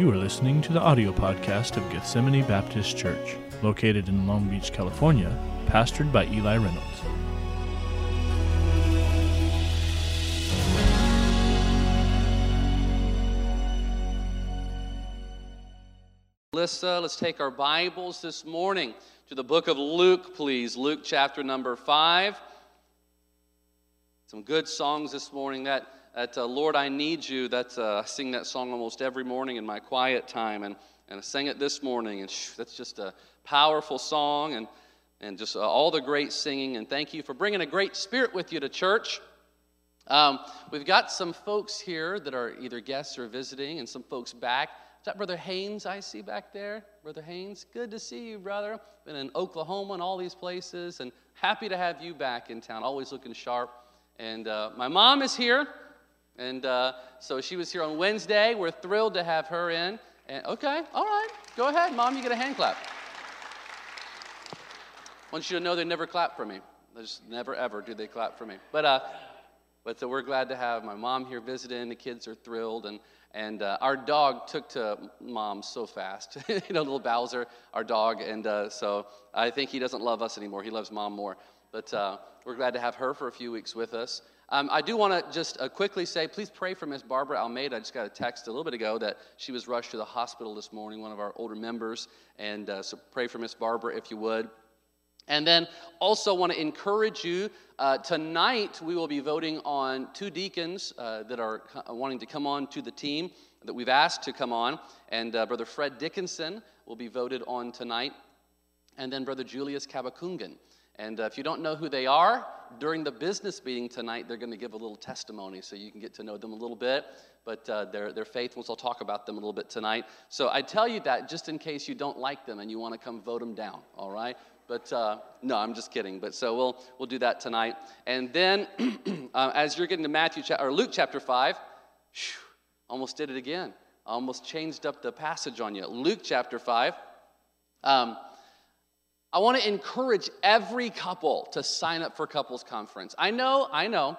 You are listening to the audio podcast of Gethsemane Baptist Church, located in Long Beach, California, pastored by Eli Reynolds. Alyssa, let's take our Bibles this morning to the book of Luke, please. Luke chapter number 5. Some good songs this morning. That, uh, Lord, I Need You, that's, uh, I sing that song almost every morning in my quiet time, and, and I sang it this morning, and that's just a powerful song, and, and just uh, all the great singing. And thank you for bringing a great spirit with you to church. Um, we've got some folks here that are either guests or visiting, and some folks back. Is that Brother Haynes I see back there? Brother Haynes, good to see you, brother. Been in Oklahoma and all these places, and happy to have you back in town. Always looking sharp. And uh, my mom is here, and uh, so she was here on Wednesday. We're thrilled to have her in. And okay, all right, go ahead, mom. You get a hand clap. I want you to know they never clap for me. They just never ever do they clap for me. But uh, but so we're glad to have my mom here visiting. The kids are thrilled, and and uh, our dog took to mom so fast. you know, little Bowser, our dog, and uh, so I think he doesn't love us anymore. He loves mom more. But uh, we're glad to have her for a few weeks with us. Um, I do want to just uh, quickly say, please pray for Miss Barbara Almeida. I just got a text a little bit ago that she was rushed to the hospital this morning, one of our older members, and uh, so pray for Miss Barbara if you would. And then also want to encourage you uh, tonight we will be voting on two deacons uh, that are co- wanting to come on to the team that we've asked to come on. And uh, Brother Fred Dickinson will be voted on tonight. And then Brother Julius Kabakungan. And uh, if you don't know who they are, during the business meeting tonight, they're going to give a little testimony so you can get to know them a little bit. But uh, they're, they're faithful, so I'll talk about them a little bit tonight. So I tell you that just in case you don't like them and you want to come vote them down, all right? But uh, no, I'm just kidding. But so we'll we'll do that tonight. And then, uh, as you're getting to Matthew cha- or Luke chapter five, whew, almost did it again. Almost changed up the passage on you. Luke chapter five. Um, I want to encourage every couple to sign up for couples conference. I know, I know,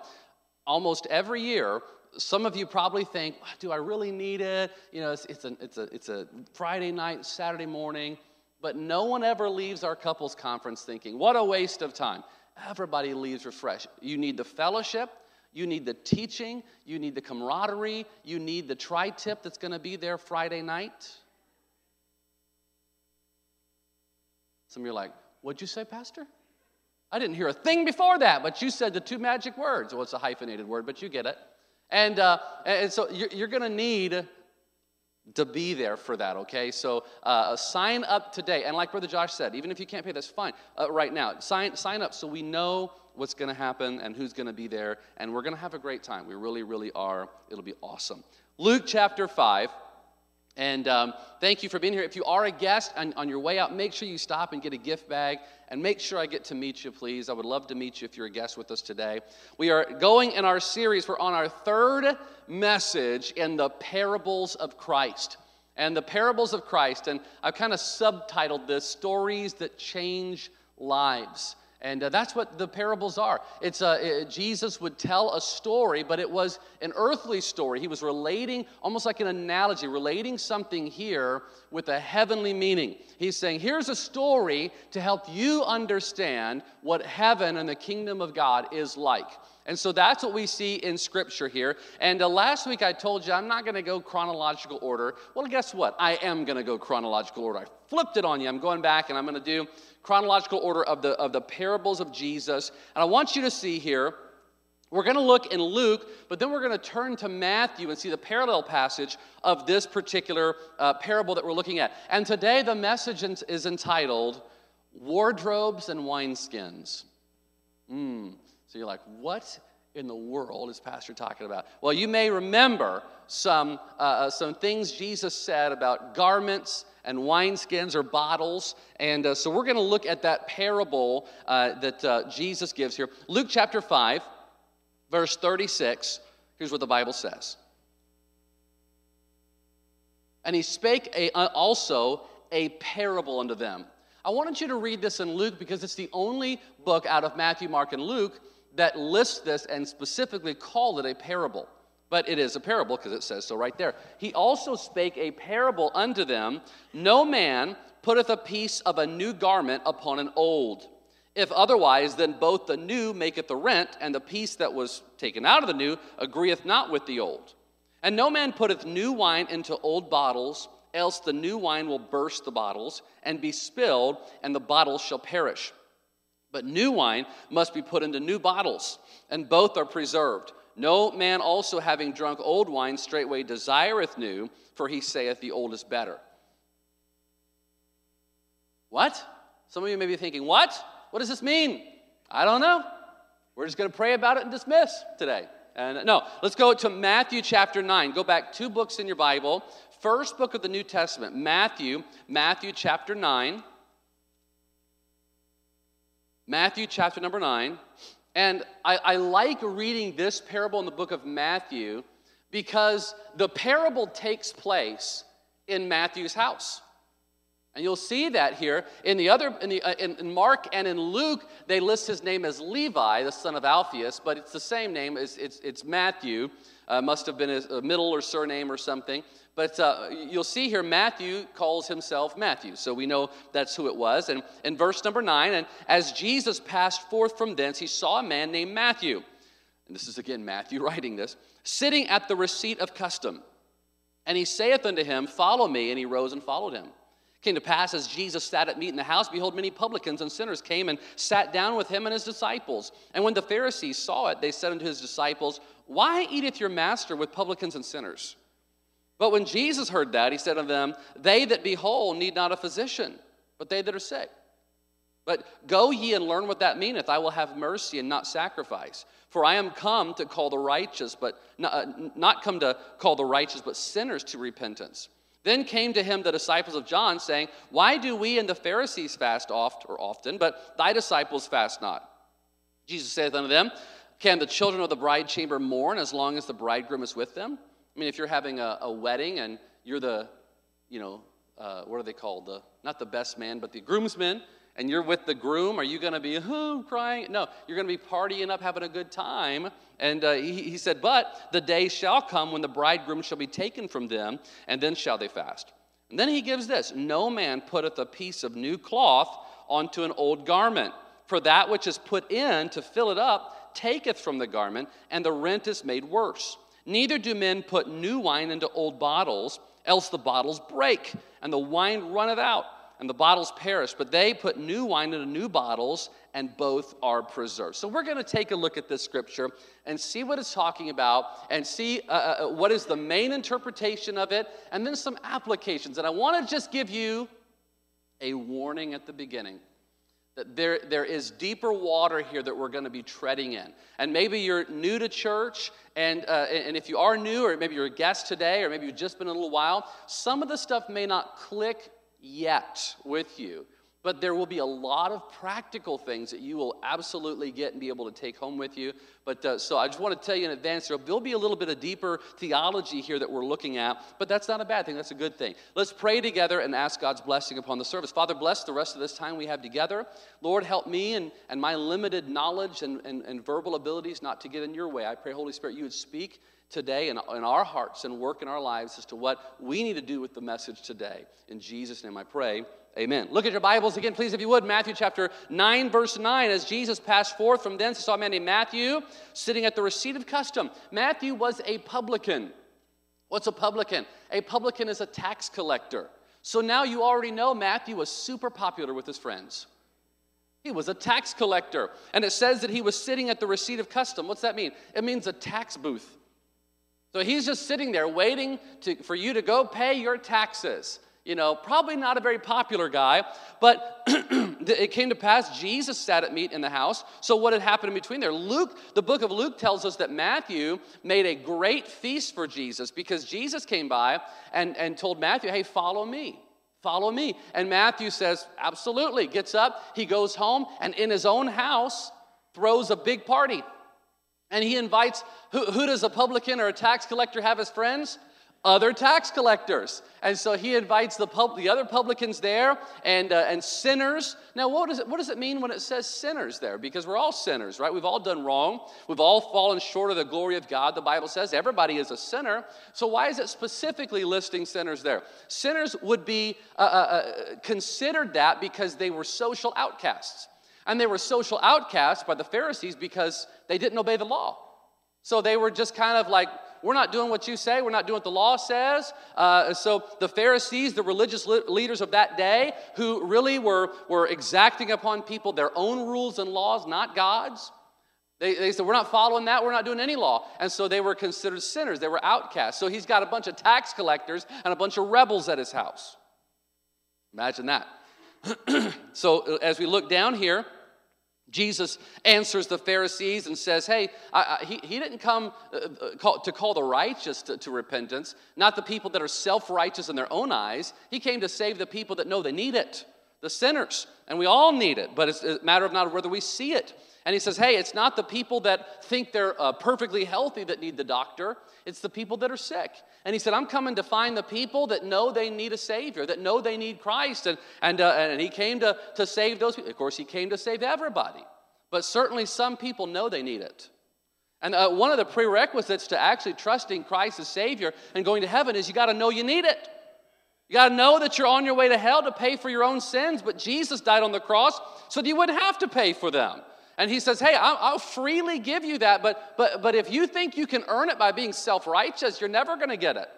almost every year, some of you probably think, do I really need it? You know, it's, it's, a, it's, a, it's a Friday night, Saturday morning, but no one ever leaves our couples conference thinking, what a waste of time. Everybody leaves refreshed. You need the fellowship, you need the teaching, you need the camaraderie, you need the tri tip that's going to be there Friday night. Some of you are like, What'd you say, Pastor? I didn't hear a thing before that, but you said the two magic words. Well, it's a hyphenated word, but you get it. And, uh, and so you're, you're going to need to be there for that, okay? So uh, sign up today. And like Brother Josh said, even if you can't pay, that's fine uh, right now. Sign, sign up so we know what's going to happen and who's going to be there. And we're going to have a great time. We really, really are. It'll be awesome. Luke chapter 5. And um, thank you for being here. If you are a guest and on your way out, make sure you stop and get a gift bag and make sure I get to meet you, please. I would love to meet you if you're a guest with us today. We are going in our series, we're on our third message in the parables of Christ. And the parables of Christ, and I've kind of subtitled this Stories That Change Lives. And uh, that's what the parables are. It's uh, it, Jesus would tell a story, but it was an earthly story. He was relating, almost like an analogy, relating something here with a heavenly meaning. He's saying, here's a story to help you understand what heaven and the kingdom of God is like. And so that's what we see in Scripture here. And uh, last week I told you I'm not going to go chronological order. Well, guess what? I am going to go chronological order. I flipped it on you. I'm going back and I'm going to do chronological order of the, of the parables of Jesus. And I want you to see here, we're going to look in Luke, but then we're going to turn to Matthew and see the parallel passage of this particular uh, parable that we're looking at. And today the message is entitled Wardrobes and Wineskins. Hmm. So you're like, what in the world is Pastor talking about? Well, you may remember some, uh, uh, some things Jesus said about garments and wineskins or bottles. And uh, so we're going to look at that parable uh, that uh, Jesus gives here. Luke chapter 5, verse 36. Here's what the Bible says. And he spake a, uh, also a parable unto them. I wanted you to read this in Luke because it's the only book out of Matthew, Mark, and Luke that lists this and specifically called it a parable. But it is a parable because it says so right there. He also spake a parable unto them No man putteth a piece of a new garment upon an old. If otherwise, then both the new maketh the rent, and the piece that was taken out of the new agreeth not with the old. And no man putteth new wine into old bottles, else the new wine will burst the bottles and be spilled, and the bottles shall perish. But new wine must be put into new bottles, and both are preserved. No man also having drunk old wine straightway desireth new, for he saith the old is better. What? Some of you may be thinking, what? What does this mean? I don't know. We're just going to pray about it and dismiss today. And no, let's go to Matthew chapter 9. Go back two books in your Bible. First book of the New Testament, Matthew, Matthew chapter 9. Matthew chapter number 9. And I, I like reading this parable in the book of Matthew because the parable takes place in Matthew's house. And you'll see that here in the other in, the, uh, in, Mark and in Luke, they list his name as Levi, the son of Alphaeus, but it's the same name. It's, it's, it's Matthew. Uh, must have been a middle or surname or something. But uh, you'll see here, Matthew calls himself Matthew. So we know that's who it was. And in verse number nine, and as Jesus passed forth from thence, he saw a man named Matthew. And this is again Matthew writing this, sitting at the receipt of custom. And he saith unto him, Follow me. And he rose and followed him. Came to pass as Jesus sat at meat in the house, behold, many publicans and sinners came and sat down with him and his disciples. And when the Pharisees saw it, they said unto his disciples, Why eateth your master with publicans and sinners? But when Jesus heard that, he said unto them, They that be whole need not a physician, but they that are sick. But go ye and learn what that meaneth. I will have mercy and not sacrifice. For I am come to call the righteous, but not, uh, not come to call the righteous, but sinners to repentance. Then came to him the disciples of John, saying, Why do we and the Pharisees fast oft or often, but thy disciples fast not? Jesus saith unto them, Can the children of the bride chamber mourn as long as the bridegroom is with them? I mean, if you're having a, a wedding and you're the, you know, uh, what are they called? The not the best man, but the groomsmen, and you're with the groom, are you going to be oh, crying? No, you're going to be partying up, having a good time. And uh, he, he said, But the day shall come when the bridegroom shall be taken from them, and then shall they fast. And then he gives this No man putteth a piece of new cloth onto an old garment, for that which is put in to fill it up taketh from the garment, and the rent is made worse. Neither do men put new wine into old bottles, else the bottles break, and the wine runneth out and the bottles perish, but they put new wine into new bottles, and both are preserved. So we're going to take a look at this scripture and see what it's talking about, and see uh, uh, uh, what is the main interpretation of it, and then some applications. And I want to just give you a warning at the beginning. That there, there is deeper water here that we're going to be treading in. And maybe you're new to church, and, uh, and if you are new, or maybe you're a guest today, or maybe you've just been a little while, some of the stuff may not click yet with you. But there will be a lot of practical things that you will absolutely get and be able to take home with you. But uh, so I just want to tell you in advance there will be a little bit of deeper theology here that we're looking at, but that's not a bad thing. That's a good thing. Let's pray together and ask God's blessing upon the service. Father, bless the rest of this time we have together. Lord, help me and, and my limited knowledge and, and, and verbal abilities not to get in your way. I pray, Holy Spirit, you would speak today in, in our hearts and work in our lives as to what we need to do with the message today. In Jesus' name I pray. Amen. Look at your Bibles again, please, if you would. Matthew chapter 9, verse 9. As Jesus passed forth from thence, he saw a man named Matthew sitting at the receipt of custom. Matthew was a publican. What's a publican? A publican is a tax collector. So now you already know Matthew was super popular with his friends. He was a tax collector. And it says that he was sitting at the receipt of custom. What's that mean? It means a tax booth. So he's just sitting there waiting to, for you to go pay your taxes. You know, probably not a very popular guy, but it came to pass Jesus sat at meat in the house. So what had happened in between there? Luke, the book of Luke tells us that Matthew made a great feast for Jesus because Jesus came by and, and told Matthew, hey, follow me. Follow me. And Matthew says, absolutely. Gets up, he goes home, and in his own house throws a big party. And he invites, who, who does a publican or a tax collector have as friends? Other tax collectors. And so he invites the, pub, the other publicans there and, uh, and sinners. Now, what does, it, what does it mean when it says sinners there? Because we're all sinners, right? We've all done wrong. We've all fallen short of the glory of God. The Bible says everybody is a sinner. So, why is it specifically listing sinners there? Sinners would be uh, uh, uh considered that because they were social outcasts. And they were social outcasts by the Pharisees because they didn't obey the law. So they were just kind of like we're not doing what you say. We're not doing what the law says. Uh, so the Pharisees, the religious leaders of that day, who really were, were exacting upon people their own rules and laws, not God's, they, they said, We're not following that. We're not doing any law. And so they were considered sinners. They were outcasts. So he's got a bunch of tax collectors and a bunch of rebels at his house. Imagine that. so as we look down here, Jesus answers the Pharisees and says, Hey, I, I, he, he didn't come uh, uh, call, to call the righteous to, to repentance, not the people that are self righteous in their own eyes. He came to save the people that know they need it, the sinners. And we all need it, but it's a matter of not whether we see it. And he says, Hey, it's not the people that think they're uh, perfectly healthy that need the doctor, it's the people that are sick. And he said, I'm coming to find the people that know they need a Savior, that know they need Christ. And, and, uh, and he came to, to save those people. Of course, he came to save everybody, but certainly some people know they need it. And uh, one of the prerequisites to actually trusting Christ as Savior and going to heaven is you got to know you need it. You got to know that you're on your way to hell to pay for your own sins, but Jesus died on the cross so that you wouldn't have to pay for them. And he says, Hey, I'll, I'll, freely give you that, but, but, but if you think you can earn it by being self righteous, you're never going to get it.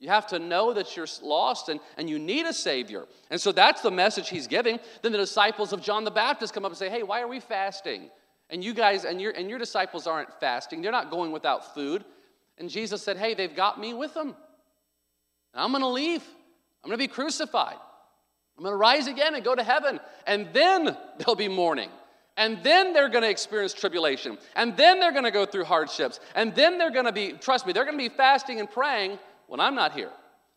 You have to know that you're lost and, and you need a Savior. And so that's the message he's giving. Then the disciples of John the Baptist come up and say, Hey, why are we fasting? And you guys and your, and your disciples aren't fasting, they're not going without food. And Jesus said, Hey, they've got me with them. And I'm going to leave, I'm going to be crucified. I'm going to rise again and go to heaven. And then there'll be mourning. And then they're going to experience tribulation. And then they're going to go through hardships. And then they're going to be, trust me, they're going to be fasting and praying when I'm not here.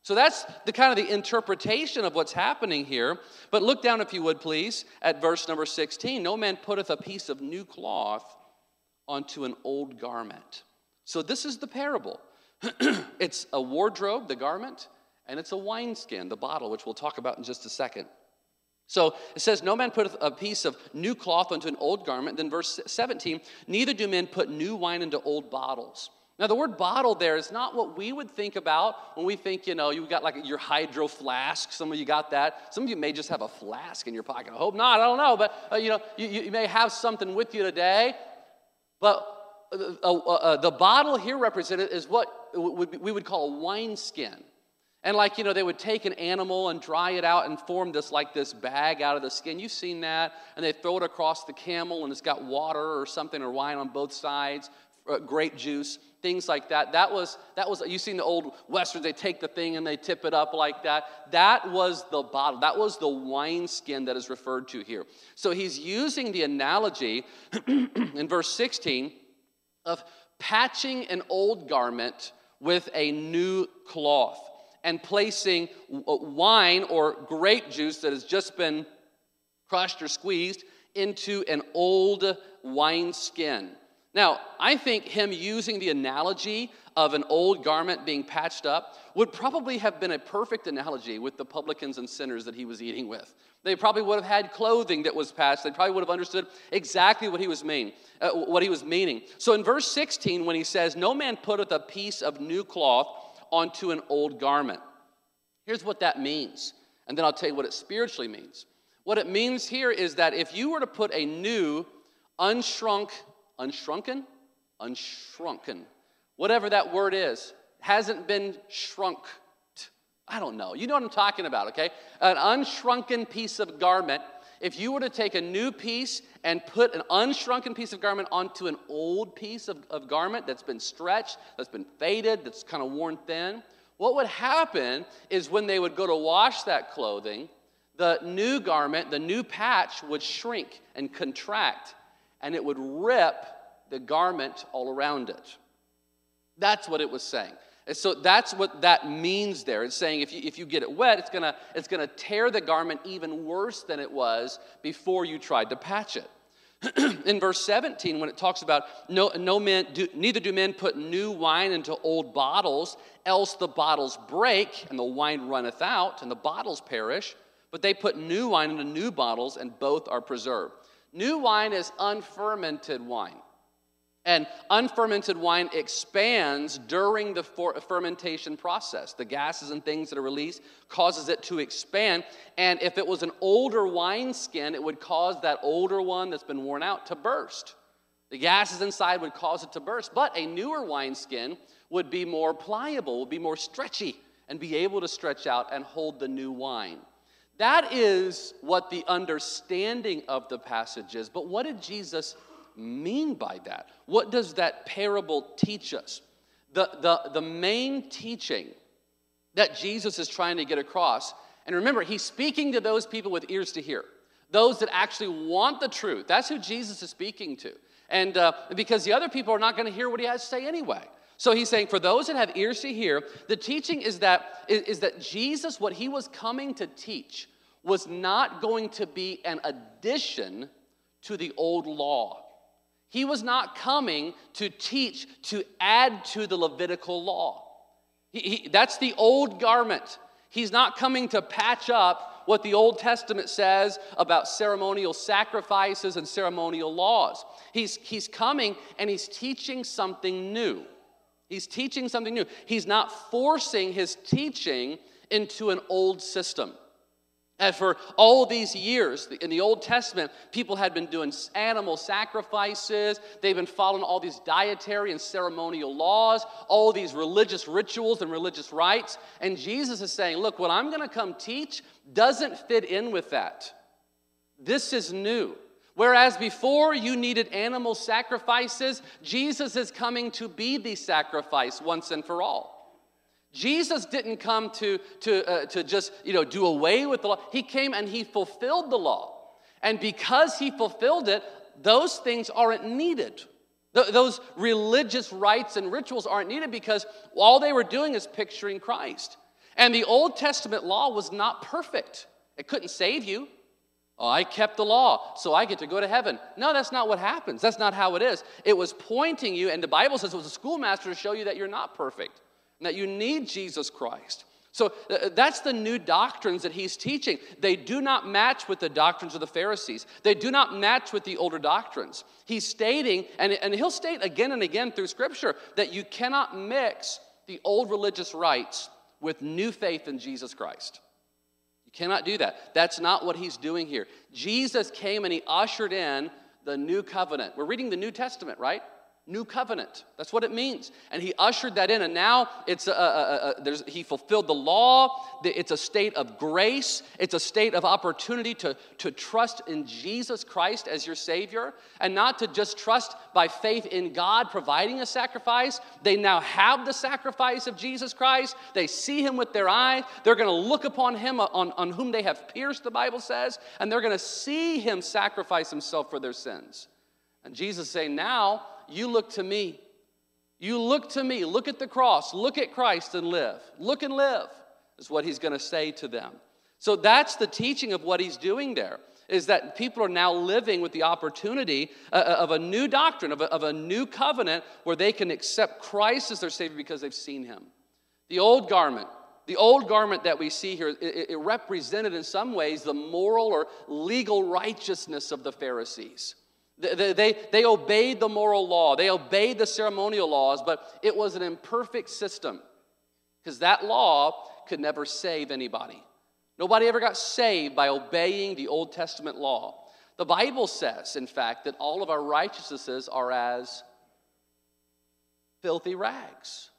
So that's the kind of the interpretation of what's happening here. But look down, if you would, please, at verse number 16. No man putteth a piece of new cloth onto an old garment. So this is the parable. it's a wardrobe, the garment, and it's a wineskin, the bottle, which we'll talk about in just a second. So it says, No man putteth a piece of new cloth unto an old garment. Then verse 17, neither do men put new wine into old bottles. Now, the word bottle there is not what we would think about when we think, you know, you got like your hydro flask. Some of you got that. Some of you may just have a flask in your pocket. I hope not. I don't know. But, uh, you know, you, you, may have something with you today. But uh, uh, uh the bottle here represented is what we would call a wineskin. And like, you know, they would take an animal and dry it out and form this like this bag out of the skin. You've seen that. And they throw it across the camel and it's got water or something or wine on both sides, uh, grape juice, things like that. That was, that was, you've seen the old westerns, they take the thing and they tip it up like that. That was the bottle. That was the wine skin that is referred to here. So he's using the analogy in verse 16 of patching an old garment with a new cloth and placing wine or grape juice that has just been crushed or squeezed into an old wine skin. Now, I think him using the analogy of an old garment being patched up would probably have been a perfect analogy with the publicans and sinners that he was eating with. They probably would have had clothing that was patched. They probably would have understood exactly what he was mean, uh, what he was meaning. So in verse 16, when he says, "No man putteth a piece of new cloth onto an old garment. Here's what that means, and then I'll tell you what it spiritually means. What it means here is that if you were to put a new, unshrunk, unshrunken, unshrunken, whatever that word is, hasn't been shrunk. I don't know. You know what I'm talking about, okay? An unshrunken piece of garment. If you were to take a new piece and put an unshrunken piece of garment onto an old piece of, of garment that's been stretched, that's been faded, that's kind of worn thin, what would happen is when they would go to wash that clothing, the new garment, the new patch would shrink and contract, and it would rip the garment all around it. That's what it was saying. And so that's what that means there. It's saying if you, if you get it wet, it's gonna, it's gonna tear the garment even worse than it was before you tried to patch it. in verse 17, when it talks about no, no man, do, neither do men put new wine into old bottles, else the bottles break, and the wine runneth out, and the bottles perish. But they put new wine into new bottles, and both are preserved. New wine is unfermented wine. And unfermented wine expands during the fermentation process. The gases and things that are released causes it to expand. And if it was an older wineskin, it would cause that older one that's been worn out to burst. The gases inside would cause it to burst. But a newer wineskin would be more pliable, would be more stretchy, and be able to stretch out and hold the new wine. That is what the understanding of the passage is. But what did Jesus mean by that? What does that parable teach us? The, the, the main teaching that Jesus is trying to get across, and remember, he's speaking to those people with ears to hear, those that actually want the truth. That's who Jesus is speaking to. And uh, because the other people are not going to hear what he has to say anyway. So he's saying, for those that have ears to hear, the teaching is that, is, is that Jesus, what he was coming to teach, was not going to be an addition to the old law. He was not coming to teach, to add to the Levitical law. He, he, that's the old garment. He's not coming to patch up what the Old Testament says about ceremonial sacrifices and ceremonial laws. He's, he's coming and he's teaching something new. He's teaching something new. He's not forcing his teaching into an old system. And for all these years in the Old Testament, people had been doing animal sacrifices. They've been following all these dietary and ceremonial laws, all these religious rituals and religious rites. And Jesus is saying, Look, what I'm going to come teach doesn't fit in with that. This is new. Whereas before you needed animal sacrifices, Jesus is coming to be the sacrifice once and for all. Jesus didn't come to, to, uh, to just you know, do away with the law. He came and he fulfilled the law. And because he fulfilled it, those things aren't needed. Th- those religious rites and rituals aren't needed because all they were doing is picturing Christ. And the Old Testament law was not perfect, it couldn't save you. Oh, I kept the law, so I get to go to heaven. No, that's not what happens. That's not how it is. It was pointing you, and the Bible says it was a schoolmaster to show you that you're not perfect that you need Jesus Christ. So uh, that's the new doctrines that he's teaching. They do not match with the doctrines of the Pharisees. They do not match with the older doctrines. He's stating, and, and he'll state again and again through Scripture, that you cannot mix the old religious rites with new faith in Jesus Christ. You cannot do that. That's not what he's doing here. Jesus came and he ushered in the new covenant. We're reading the New Testament, right? New covenant. That's what it means. And he ushered that in. And now it's a, a, a, he fulfilled the law. It's a state of grace. It's a state of opportunity to, to trust in Jesus Christ as your Savior and not to just trust by faith in God providing a sacrifice. They now have the sacrifice of Jesus Christ. They see him with their eyes. They're going to look upon him uh, on, on whom they have pierced, the Bible says, and they're going to see him sacrifice himself for their sins. And Jesus saying, now you look to me. You look to me. Look at the cross. Look at Christ and live. Look and live, is what he's going to say to them. So that's the teaching of what he's doing there is that people are now living with the opportunity uh, uh, of a new doctrine, of a, new covenant where they can accept Christ as their Savior because they've seen Him. The old garment, the old garment that we see here, it represented in some ways the moral or legal righteousness of the Pharisees. They, they, they obeyed the moral law, they obeyed the ceremonial laws, but it was an imperfect system because that law could never save anybody. Nobody ever got saved by obeying the Old Testament law. The Bible says, in fact, that all of our righteousnesses are as filthy rags.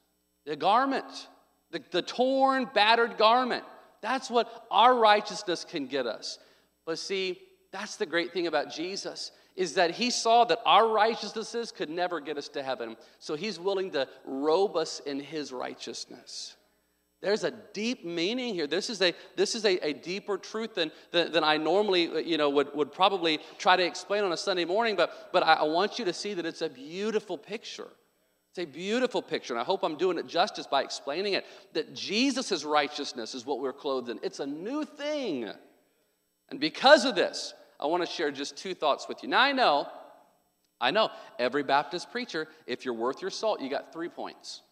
The garment, the, the torn, battered garment. That's what our righteousness can get us. But see, that's the great thing about Jesus is that he saw that our righteousnesses could never get us to heaven. So he's willing to robe us in his righteousness. There's a deep meaning here. This is a, this is a, a deeper truth than, than, than, I normally you know, would, would probably try to explain on a Sunday morning, but, but I, I want you to see that it's a beautiful picture. It's a beautiful picture, and I hope I'm doing it justice by explaining it. That Jesus' righteousness is what we're clothed in. It's a new thing. And because of this, I want to share just two thoughts with you. Now, I know, I know, every Baptist preacher, if you're worth your salt, you got three points.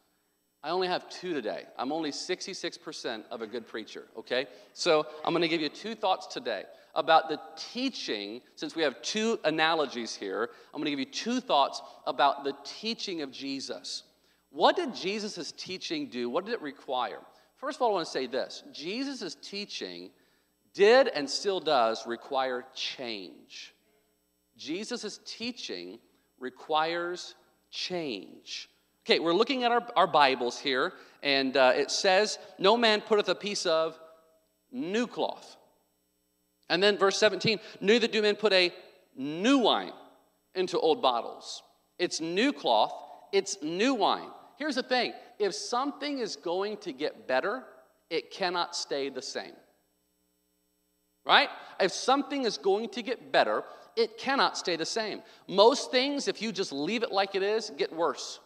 I only have two today. I'm only 66% of a good preacher, okay? So I'm going to give you two thoughts today about the teaching, since we have two analogies here, I'm going to give you two thoughts about the teaching of Jesus. What did Jesus' teaching do? What did it require? First of all, I want to say this Jesus' teaching did and still does require change. Jesus' teaching requires change. Okay, we're looking at our, our Bibles here, and uh, it says, No man putteth a piece of new cloth and then verse 17, neither do men put a new wine into old bottles. It's new cloth, it's new wine. Here's the thing if something is going to get better, it cannot stay the same. Right? If something is going to get better, it cannot stay the same. Most things, if you just leave it like it is, get worse.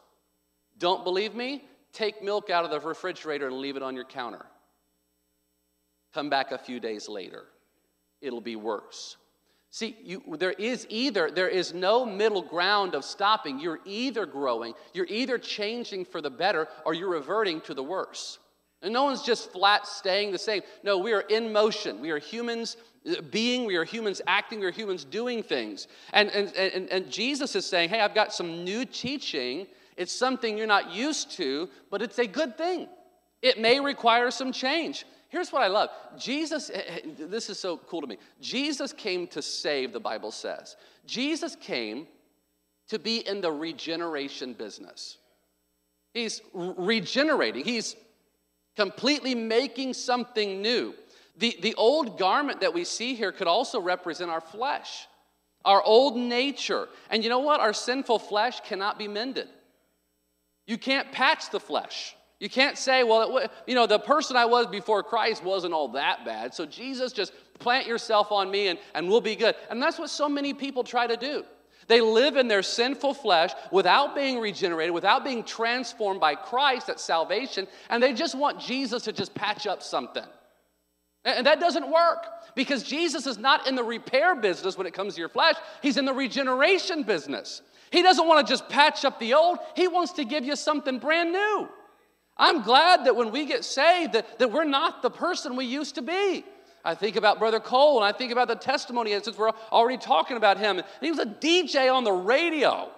Don't believe me? Take milk out of the refrigerator and leave it on your counter. Come back a few days later it'll be worse. See, you, there is either, there is no middle ground of stopping. You're either growing, you're either changing for the better, or you're reverting to the worse. And no one's just flat staying the same. No, we are in motion. We are humans being, we are humans acting, we are humans doing things. And, and, and, and Jesus is saying, hey, I've got some new teaching. It's something you're not used to, but it's a good thing. It may require some change. Here's what I love Jesus, eh, eh, this is so cool to me. Jesus came to save, the Bible says. Jesus came to be in the regeneration business. He's regenerating, he's completely making something new. The, the old garment that we see here could also represent our flesh, our old nature. And you know what? Our sinful flesh cannot be mended. You can't patch the flesh. You can't say, well, it, you know, the person I was before Christ wasn't all that bad. So Jesus, just plant yourself on me and, and we'll be good. And that's what so many people try to do. They live in their sinful flesh without being regenerated, without being transformed by Christ at salvation, and they just want Jesus to just patch up something. And that doesn't work because Jesus is not in the repair business when it comes to your flesh, He's in the regeneration business. He doesn't want to just patch up the old, He wants to give you something brand new. I'm glad that when we get saved, that, that we're not the person we used to be. I think about Brother Cole and I think about the testimony, since we're already talking about him, he was a DJ on the radio.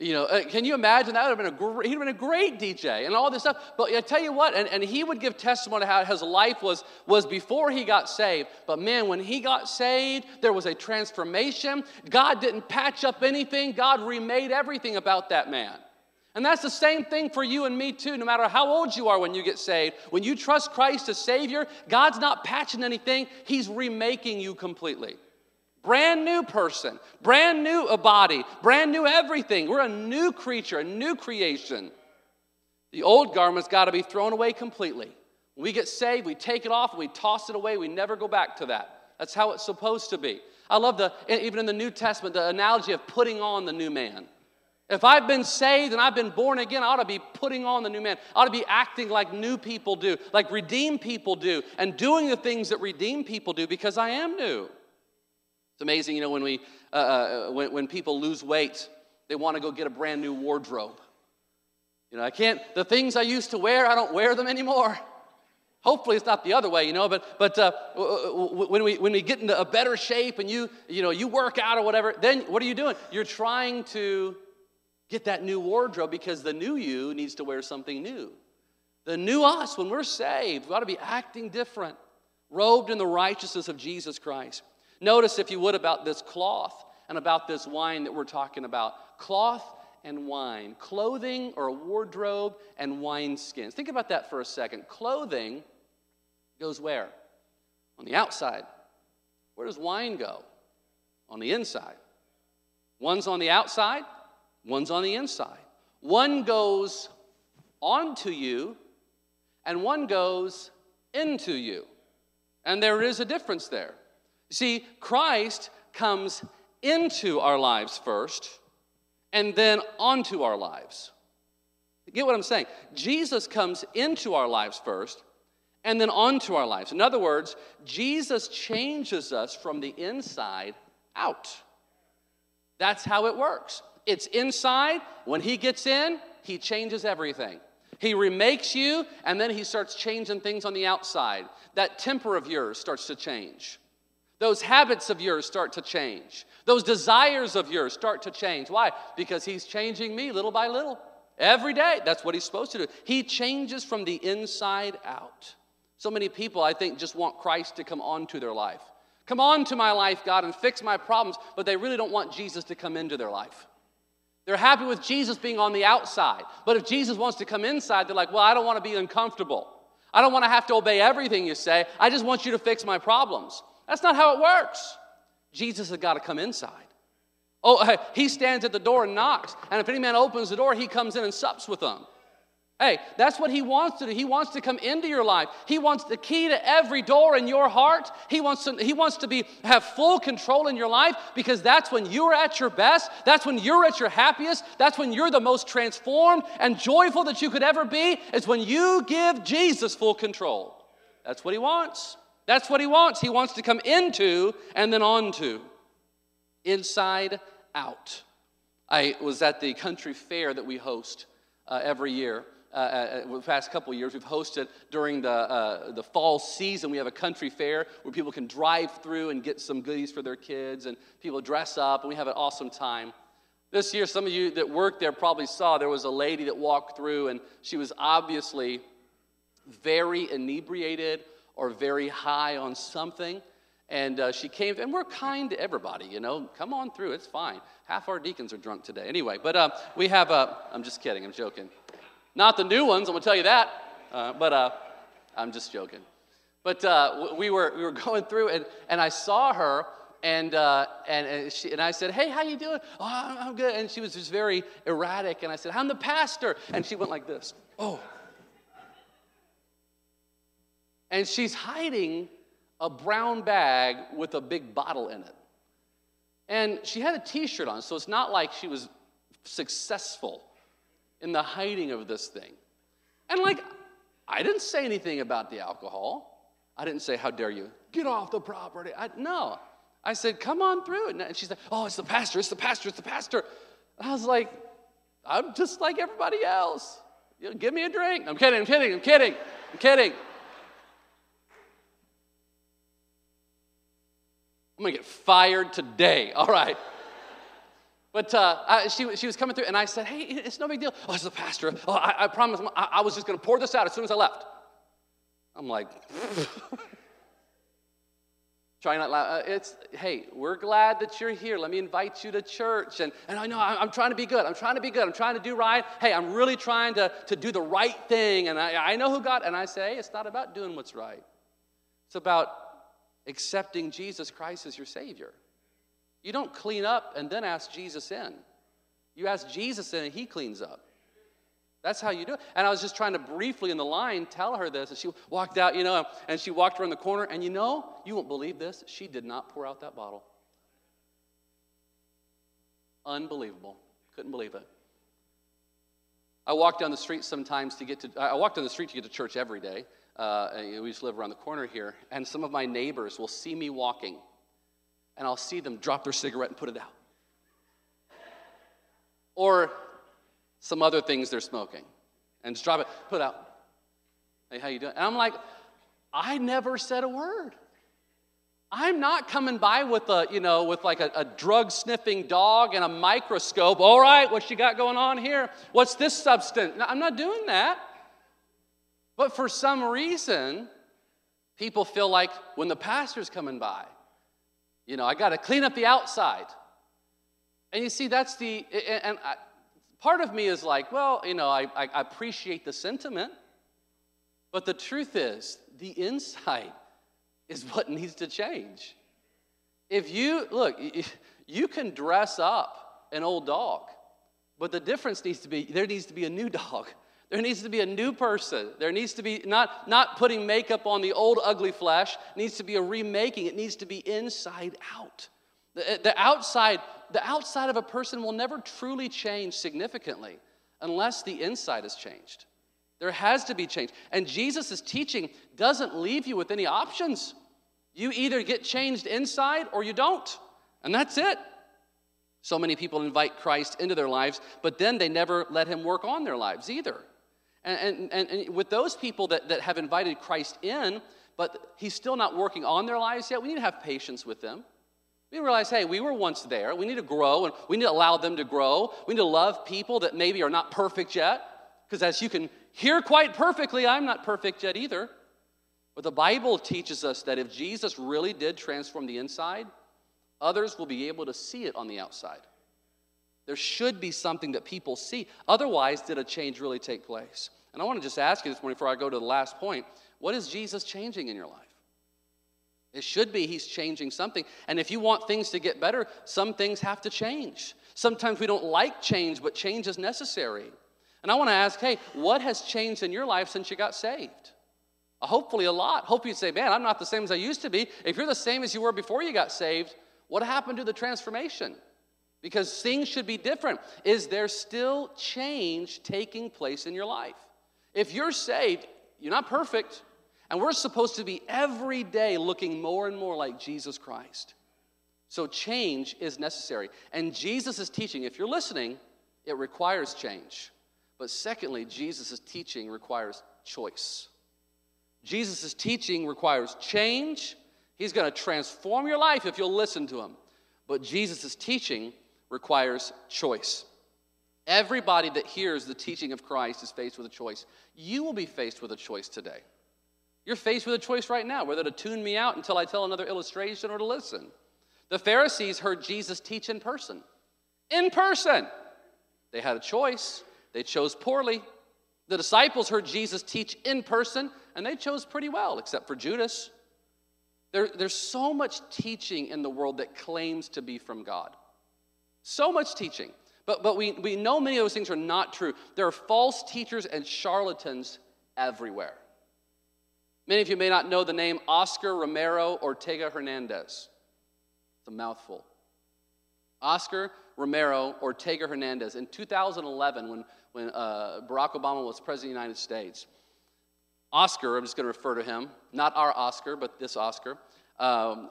You know, uh, can you imagine that would have been a great, he'd have been a great DJ and all this stuff. But I tell you what, and, and he would give testimony how his life was, was before he got saved. But man, when he got saved, there was a transformation. God didn't patch up anything, God remade everything about that man. And that's the same thing for you and me, too, no matter how old you are when you get saved. When you trust Christ as Savior, God's not patching anything, He's remaking you completely. Brand new person, brand new a body, brand new everything. We're a new creature, a new creation. The old garment's got to be thrown away completely. When we get saved, we take it off, we toss it away, we never go back to that. That's how it's supposed to be. I love the, even in the New Testament, the analogy of putting on the new man. If I've been saved and I've been born again, I ought to be putting on the new man. I ought to be acting like new people do, like redeemed people do, and doing the things that redeemed people do because I am new. It's amazing, you know, when, we, uh, uh, when, when people lose weight, they want to go get a brand new wardrobe. You know, I can't, the things I used to wear, I don't wear them anymore. Hopefully it's not the other way, you know, but, but uh, when, we, when we get into a better shape and you, you know, you work out or whatever, then what are you doing? You're trying to Get that new wardrobe because the new you needs to wear something new. The new us, when we're saved, we ought to be acting different, robed in the righteousness of Jesus Christ. Notice, if you would, about this cloth and about this wine that we're talking about. Cloth and wine, clothing or a wardrobe and wine skins. Think about that for a second. Clothing goes where? On the outside. Where does wine go? On the inside. One's on the outside, one's on the inside. One goes onto you, and one goes into you. And there is a difference there. See, Christ comes into our lives first and then onto our lives. get what I'm saying? Jesus comes into our lives first and then onto our lives. In other words, Jesus changes us from the inside out. That's how it works. It's inside. When He gets in, He changes everything. He remakes you, and then He starts changing things on the outside. That temper of yours starts to change. Those habits of yours start to change. Those desires of yours start to change. Why? Because He's changing me little by little. Every day. That's what He's supposed to do. He changes from the inside out. So many people, I think, just want Christ to come onto their life. Come on to my life, God, and fix my problems, but they really don't want Jesus to come into their life. They're happy with Jesus being on the outside, but if Jesus wants to come inside, they're like, well, I don't want to be uncomfortable. I don't want to have to obey everything you say. I just want you to fix my problems. That's not how it works. Jesus has got to come inside. Oh, he stands at the door and knocks, and if any man opens the door, he comes in and sups with them. Hey, that's what he wants to do. He wants to come into your life. He wants the key to every door in your heart. He wants to, he wants to be, have full control in your life because that's when you're at your best. That's when you're at your happiest. That's when you're the most transformed and joyful that you could ever be. Is when you give Jesus full control. That's what he wants. That's what he wants. He wants to come into and then onto, inside out. I was at the country fair that we host uh, every year uh, uh, uh, the past couple years. We've hosted during the, uh, the fall season. We have a country fair where people can drive through and get some goodies for their kids, and people dress up, and we have an awesome time. This year, some of you that worked there probably saw there was a lady that walked through, and she was obviously very inebriated or very high on something. And uh, she came, and we're kind to everybody, you know. Come on through, it's fine. Half our deacons are drunk today. Anyway, but uh, we have a, I'm just kidding, I'm joking. Not the new ones, I'm gonna tell you that. Uh, but uh, I'm just joking. But uh, we, were, we were going through, and, and I saw her, and, uh, and, and, she, and I said, Hey, how you doing? Oh, I'm good. And she was just very erratic. And I said, I'm the pastor. And she went like this. Oh. And she's hiding a brown bag with a big bottle in it. And she had a t shirt on, so it's not like she was successful in the hiding of this thing. And like, I didn't say anything about the alcohol. I didn't say, How dare you? Get off the property. I, no. I said, Come on through. And she said, Oh, it's the pastor, it's the pastor, it's the pastor. And I was like, I'm just like everybody else. You know, give me a drink. I'm kidding, I'm kidding, I'm kidding, I'm kidding. I'm gonna get fired today. All right. But uh, I, she, she was coming through, and I said, Hey, it's no big deal. Oh, it's the pastor. Oh, I, I promise, I, I was just going to pour this out as soon as I left. I'm like, trying not laugh. Uh, it's, hey, we're glad that you're here. Let me invite you to church. And, and I know I, am trying to be good. I'm trying to be good. I'm trying to do right. Hey, I'm really trying to, to do the right thing. And I, I know who God, and I say, it's not about doing what's right. It's about accepting Jesus Christ as your Savior. You don't clean up and then ask Jesus in. You ask Jesus in and he cleans up. That's how you do it. And I was just trying to briefly in the line tell her this. And she walked out, you know, and she walked around the corner. And you know, you won't believe this. She did not pour out that bottle. Unbelievable. Couldn't believe it. I walk down the street sometimes to get to, I walk down the street to get to church every day. Uh, we just live around the corner here. And some of my neighbors will see me walking and I'll see them drop their cigarette and put it out. Or some other things they're smoking and just drop it, put it out. Hey, how you doing? And I'm like, I never said a word. I'm not coming by with a, you know, with like a, a drug sniffing dog and a microscope. All right, what you got going on here? What's this substance? No, I'm not doing that. But for some reason, people feel like when the pastor's coming by, you know, I got to clean up the outside. And you see, that's the, and I, part of me is like, well, you know, I, I appreciate the sentiment, but the truth is, the inside is what needs to change. If you, look, you can dress up an old dog, but the difference needs to be there needs to be a new dog. There needs to be a new person. There needs to be not, not putting makeup on the old ugly flesh. It needs to be a remaking. It needs to be inside out. The, eh, the, outside, the outside of a person will never truly change significantly unless the inside is changed. There has to be change. And Jesus' teaching doesn't leave you with any options. You either get changed inside or you don't. And that's it. So many people invite Christ into their lives, but then they never let him work on their lives either. And, and, and, with those people that, that have invited Christ in, but he's still not working on their lives yet, we need to have patience with them. We realize, hey, we were once there. We need to grow and we need to allow them to grow. We need to love people that maybe are not perfect yet. Because as you can hear quite perfectly, I'm not perfect yet either. But the Bible teaches us that if Jesus really did transform the inside, Others will be able to see it on the outside. There should be something that people see. Otherwise, did a change really take place? And I want to just ask you this morning before I go to the last point what is Jesus changing in your life? It should be He's changing something. And if you want things to get better, some things have to change. Sometimes we don't like change, but change is necessary. And I want to ask hey, what has changed in your life since you got saved? Uh, hopefully, a lot. Hope you'd say, man, I'm not the same as I used to be. If you're the same as you were before you got saved, what happened to the transformation? Because things should be different. Is there still change taking place in your life? If you're saved, you're not perfect, and we're supposed to be every day looking more and more like Jesus Christ. So change is necessary. And Jesus' is teaching, if you're listening, it requires change. But secondly, Jesus' teaching requires choice. Jesus' teaching requires change He's going to transform your life if you'll listen to him. But Jesus' teaching requires choice. Everybody that hears the teaching of Christ is faced with a choice. You will be faced with a choice today. You're faced with a choice right now whether to tune me out until I tell another illustration or to listen. The Pharisees heard Jesus teach in person. In person. They had a choice, they chose poorly. The disciples heard Jesus teach in person, and they chose pretty well, except for Judas. There, there's so much teaching in the world that claims to be from God. So much teaching. But, but we, we know many of those things are not true. There are false teachers and charlatans everywhere. Many of you may not know the name Oscar Romero Ortega Hernandez. It's a mouthful. Oscar Romero Ortega Hernandez. In 2011, when, when uh, Barack Obama was president of the United States, Oscar, I'm just going to refer to him, not our Oscar, but this Oscar, um,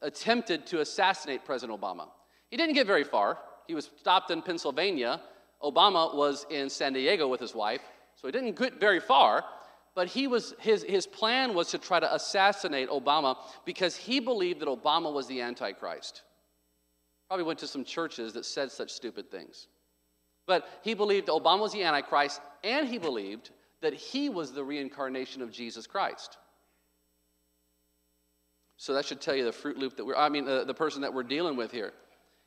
attempted to assassinate President Obama. He didn't get very far. He was stopped in Pennsylvania. Obama was in San Diego with his wife, so he didn't get very far. But he was, his, his plan was to try to assassinate Obama because he believed that Obama was the Antichrist. Probably went to some churches that said such stupid things. But he believed Obama was the Antichrist, and he believed that he was the reincarnation of Jesus Christ. So that should tell you the fruit loop that we're, I mean, the, the person that we're dealing with here.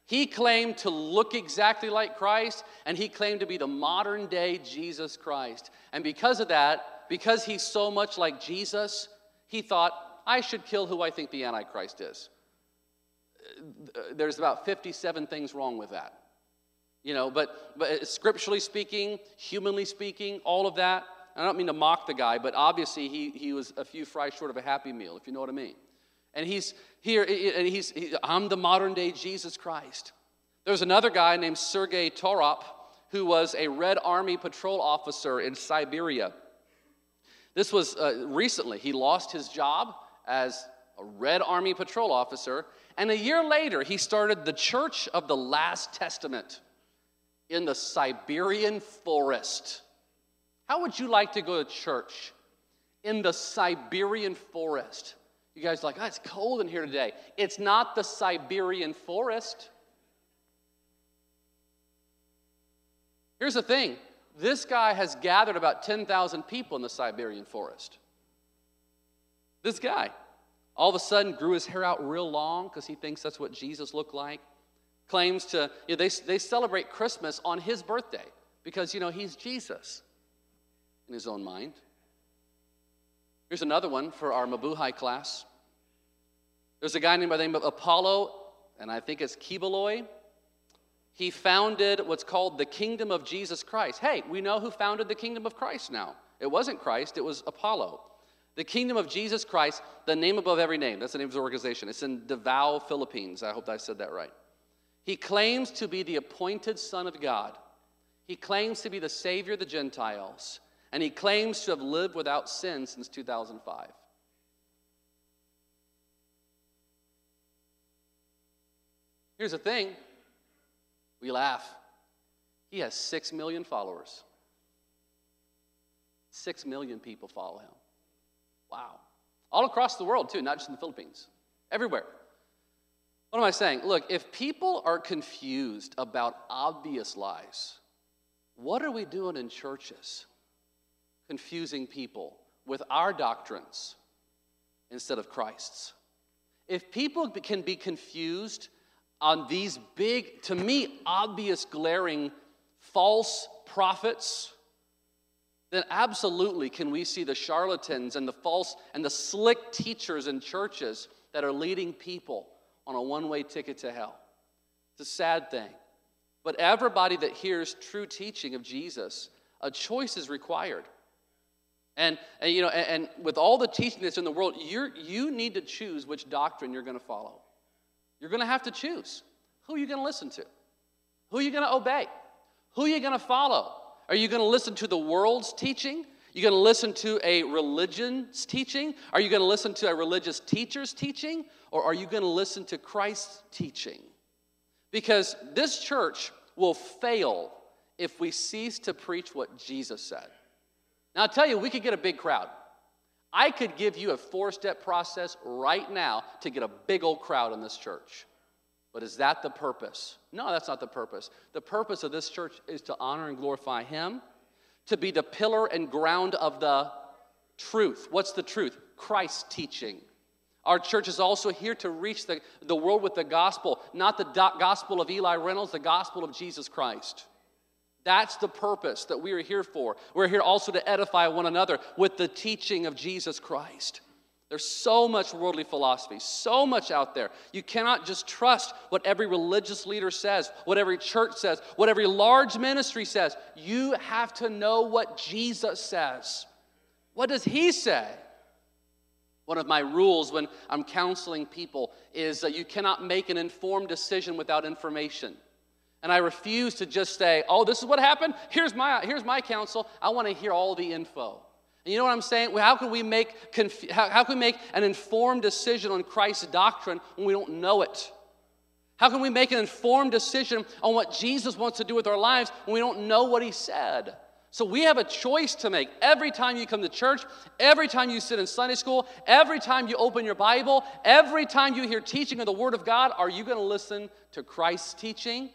He claimed to look exactly like Christ, and he claimed to be the modern day Jesus Christ. And because of that, because he's so much like Jesus, he thought, I should kill who I think the Antichrist is. There's about 57 things wrong with that. You know, but, but scripturally speaking, humanly speaking, all of that, I don't mean to mock the guy, but obviously he, he was a few fries short of a happy meal, if you know what I mean. And he's here, and he's, he, I'm the modern day Jesus Christ. There's another guy named Sergei Torop who was a Red Army patrol officer in Siberia. This was uh, recently. He lost his job as a Red Army patrol officer, and a year later, he started the Church of the Last Testament in the Siberian forest. How would you like to go to church in the Siberian forest? You guys like, oh, it's cold in here today. It's not the Siberian forest. Here's the thing this guy has gathered about 10,000 people in the Siberian forest. This guy all of a sudden grew his hair out real long because he thinks that's what Jesus looked like. Claims to, you know, they, they celebrate Christmas on his birthday because, you know, he's Jesus in his own mind. Here's another one for our Mabuhay class. There's a guy named by the name of Apollo, and I think it's Quiboloy. He founded what's called the Kingdom of Jesus Christ. Hey, we know who founded the Kingdom of Christ now. It wasn't Christ, it was Apollo. The Kingdom of Jesus Christ, the name above every name. That's the name of his organization. It's in Davao, Philippines. I hope I said that right. He claims to be the appointed Son of God. He claims to be the Savior of the Gentiles. And he claims to have lived without sin since 2005. Here's the thing we laugh. He has 6 million followers. 6 million people follow him. Wow. All across the world, too, not just in the Philippines, everywhere. What am I saying? Look, if people are confused about obvious lies, what are we doing in churches? Confusing people with our doctrines instead of Christ's. If people can be confused on these big, to me, obvious, glaring false prophets, then absolutely can we see the charlatans and the false and the slick teachers in churches that are leading people on a one way ticket to hell. It's a sad thing. But everybody that hears true teaching of Jesus, a choice is required. And, and you know, and, and, with all the teaching that's in the world, you you need to choose which doctrine you're going to follow. You're going to have to choose. Who are you going to listen to? Who are you going to obey? Who are you going to follow? Are you going to listen to the world's teaching? You going to listen to a religion's teaching? Are you going to listen to a religious teacher's teaching? Or are you going to listen to Christ's teaching? Because this church will fail if we cease to preach what Jesus said. Now, I'll tell you, we could get a big crowd. I could give you a four step process right now to get a big old crowd in this church. But is that the purpose? No, that's not the purpose. The purpose of this church is to honor and glorify Him, to be the pillar and ground of the truth. What's the truth? Christ's teaching. Our church is also here to reach the, the world with the gospel, not the do- gospel of Eli Reynolds, the gospel of Jesus Christ. That's the purpose that we are here for. We're here also to edify one another with the teaching of Jesus Christ. There's so much worldly philosophy, so much out there. You cannot just trust what every religious leader says, what every church says, what every large ministry says. You have to know what Jesus says. What does he say? One of my rules when I'm counseling people is that you cannot make an informed decision without information. And I refuse to just say, oh, this is what happened. Here's my, here's my counsel. I want to hear all the info. And you know what I'm saying? How can we make conf- how, how can we make an informed decision on Christ's doctrine when we don't know it? How can we make an informed decision on what Jesus wants to do with our lives when we don't know what he said? So we have a choice to make every time you come to church, every time you sit in Sunday school, every time you open your Bible, every time you hear teaching of the Word of God. Are you going to listen to Christ's teaching?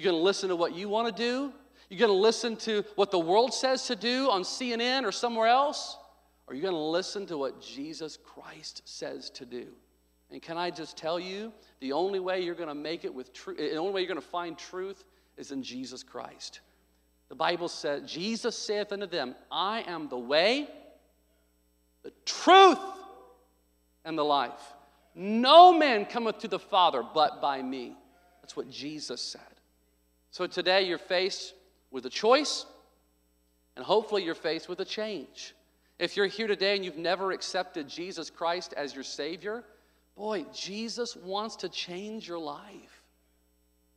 You're going to listen to what you want to do? You're going to listen to what the world says to do on CNN or somewhere else? Or are you going to listen to what Jesus Christ says to do? And can I just tell you, the only way you're going to make it with truth, the only way you're going to find truth is in Jesus Christ. The Bible says, Jesus saith unto them, I am the way, the truth, and the life. No man cometh to the Father but by me. That's what Jesus said. So today you're faced with a choice, and hopefully you're faced with a change. If you're here today and you've never accepted Jesus Christ as your Savior, boy, Jesus wants to change your life.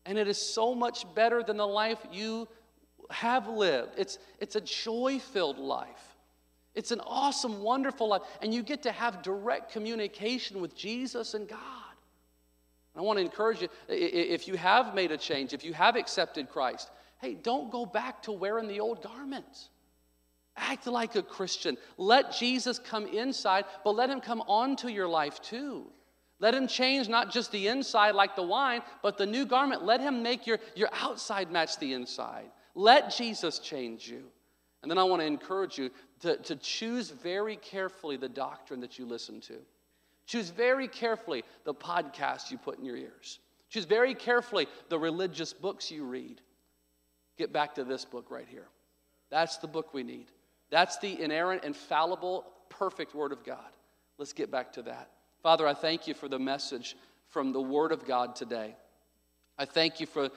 And it is so much better than the life you have lived. It's, it's a joy filled life. It's an awesome, wonderful life. And you get to have direct communication with Jesus and God. I want to encourage you if you have made a change, if you have accepted Christ, Hey, don't go back to wearing the old garments. Act like a Christian. Let Jesus come inside, but let him come onto your life too. Let him change not just the inside like the wine, but the new garment. Let him make your, your outside match the inside. Let Jesus change you. And then I want to encourage you to, to choose very carefully the doctrine that you listen to. Choose very carefully the podcast you put in your ears. Choose very carefully the religious books you read get back to this book right here. That's the book we need. That's the inerrant, infallible, perfect Word of God. Let's get back to that. Father, I thank you for the message from the Word of God today. I thank you for